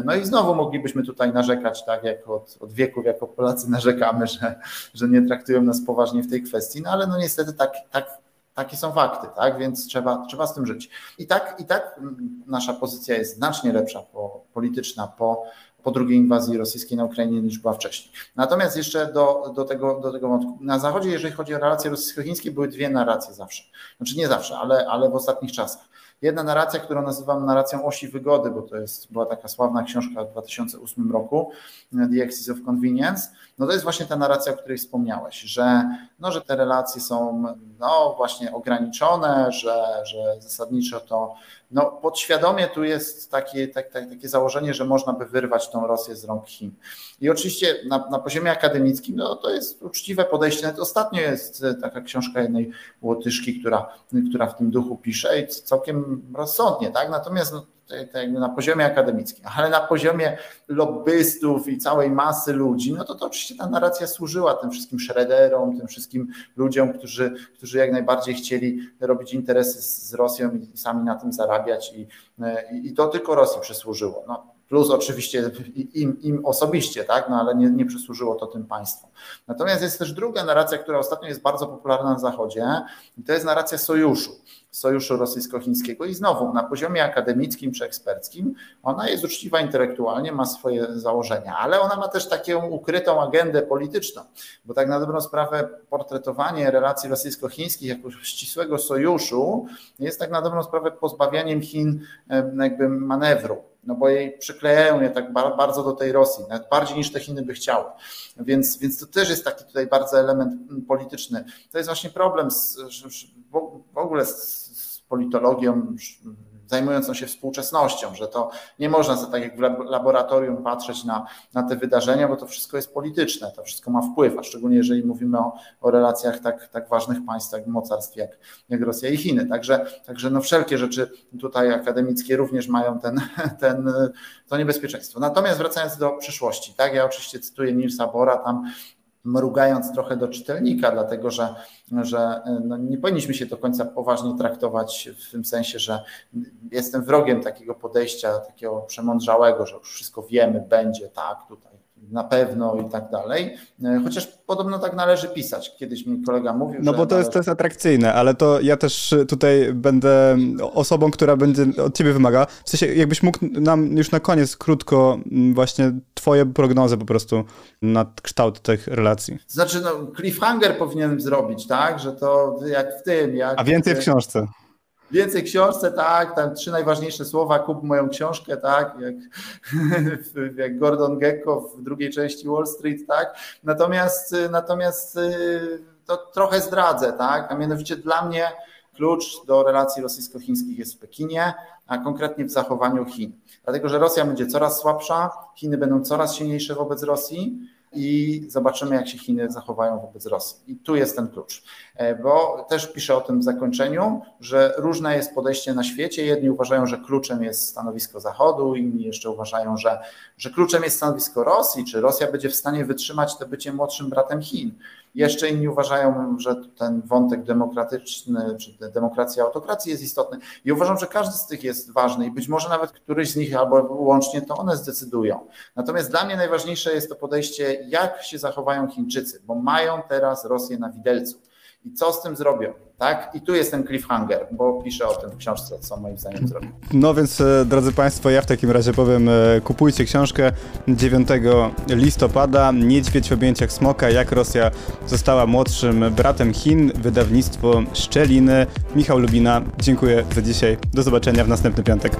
No i znowu moglibyśmy tutaj narzekać, tak jak od, od wieków jako Polacy narzekamy, że, że nie traktują nas poważnie w tej kwestii, no ale no niestety tak, tak takie są fakty, tak? Więc trzeba, trzeba z tym żyć. I tak, I tak nasza pozycja jest znacznie lepsza po, polityczna po, po drugiej inwazji rosyjskiej na Ukrainie niż była wcześniej. Natomiast jeszcze do, do, tego, do tego wątku. Na Zachodzie, jeżeli chodzi o relacje rosyjsko-chińskie, były dwie narracje zawsze. Znaczy nie zawsze, ale, ale w ostatnich czasach. Jedna narracja, którą nazywam narracją osi wygody, bo to jest, była taka sławna książka w 2008 roku, The Axis of Convenience, no to jest właśnie ta narracja, o której wspomniałeś, że, no, że te relacje są no, właśnie ograniczone, że, że zasadniczo to no, podświadomie tu jest takie, tak, tak, takie założenie, że można by wyrwać tą Rosję z rąk Chin. I oczywiście na, na poziomie akademickim no, to jest uczciwe podejście. Ostatnio jest taka książka jednej Łotyszki, która, która w tym duchu pisze i całkiem rozsądnie, tak? Natomiast no, na poziomie akademickim, ale na poziomie lobbystów i całej masy ludzi, no to, to oczywiście ta narracja służyła tym wszystkim Schroederom, tym wszystkim ludziom, którzy, którzy jak najbardziej chcieli robić interesy z Rosją i sami na tym zarabiać i, i to tylko Rosji przysłużyło. No, plus oczywiście im, im osobiście, tak? no ale nie, nie przysłużyło to tym państwom. Natomiast jest też druga narracja, która ostatnio jest bardzo popularna na Zachodzie, to jest narracja sojuszu. Sojuszu Rosyjsko-Chińskiego i znowu na poziomie akademickim czy eksperckim ona jest uczciwa intelektualnie, ma swoje założenia, ale ona ma też taką ukrytą agendę polityczną, bo tak na dobrą sprawę portretowanie relacji rosyjsko-chińskich jako ścisłego sojuszu jest tak na dobrą sprawę pozbawianiem Chin jakby manewru no bo jej przyklejają je tak bardzo do tej Rosji, nawet bardziej niż te Chiny by chciały. Więc, więc to też jest taki tutaj bardzo element polityczny. To jest właśnie problem z, w ogóle z politologią zajmującą się współczesnością, że to nie można sobie tak jak w laboratorium patrzeć na, na te wydarzenia, bo to wszystko jest polityczne, to wszystko ma wpływ, a szczególnie jeżeli mówimy o, o relacjach tak, tak ważnych państw, jak mocarstw, jak, jak Rosja i Chiny. Także, także no wszelkie rzeczy tutaj akademickie również mają ten, ten, to niebezpieczeństwo. Natomiast wracając do przyszłości, tak, ja oczywiście cytuję Nilsa Bora, tam mrugając trochę do czytelnika, dlatego że, że no nie powinniśmy się do końca poważnie traktować w tym sensie, że jestem wrogiem takiego podejścia, takiego przemądrzałego, że już wszystko wiemy, będzie tak, tutaj na pewno i tak dalej. E, chociaż podobno tak należy pisać. Kiedyś mi kolega mówił. No bo to, należy... jest, to jest atrakcyjne, ale to ja też tutaj będę osobą, która będzie od ciebie wymaga. W sensie, jakbyś mógł nam już na koniec krótko właśnie twoje prognozy po prostu na kształt tych relacji. Znaczy, no, cliffhanger powinienem zrobić, tak? Że to jak w tym. Jak A więcej w książce. Więcej książce, tak, tam trzy najważniejsze słowa, kup moją książkę, tak, jak, jak Gordon Gecko w drugiej części Wall Street, tak. Natomiast, natomiast to trochę zdradzę, tak, a mianowicie dla mnie klucz do relacji rosyjsko-chińskich jest w Pekinie, a konkretnie w zachowaniu Chin. Dlatego, że Rosja będzie coraz słabsza, Chiny będą coraz silniejsze wobec Rosji i zobaczymy, jak się Chiny zachowają wobec Rosji. I tu jest ten klucz. E, bo też piszę o tym w zakończeniu, że różne jest podejście na świecie. Jedni uważają, że kluczem jest stanowisko Zachodu, inni jeszcze uważają, że, że kluczem jest stanowisko Rosji, czy Rosja będzie w stanie wytrzymać to bycie młodszym bratem Chin. Jeszcze inni uważają, że ten wątek demokratyczny, czy demokracja autokracji jest istotny. I uważam, że każdy z tych jest ważny i być może nawet któryś z nich albo łącznie to one zdecydują. Natomiast dla mnie najważniejsze jest to podejście, jak się zachowają Chińczycy, bo mają teraz Rosję na widelcu i co z tym zrobią. Tak? I tu jest ten cliffhanger, bo piszę o tym w książce, co moim zdaniem zrobią. No więc, e, drodzy Państwo, ja w takim razie powiem, e, kupujcie książkę 9 listopada, Niedźwiedź w objęciach smoka, jak Rosja została młodszym bratem Chin, wydawnictwo Szczeliny. Michał Lubina, dziękuję za dzisiaj. Do zobaczenia w następny piątek.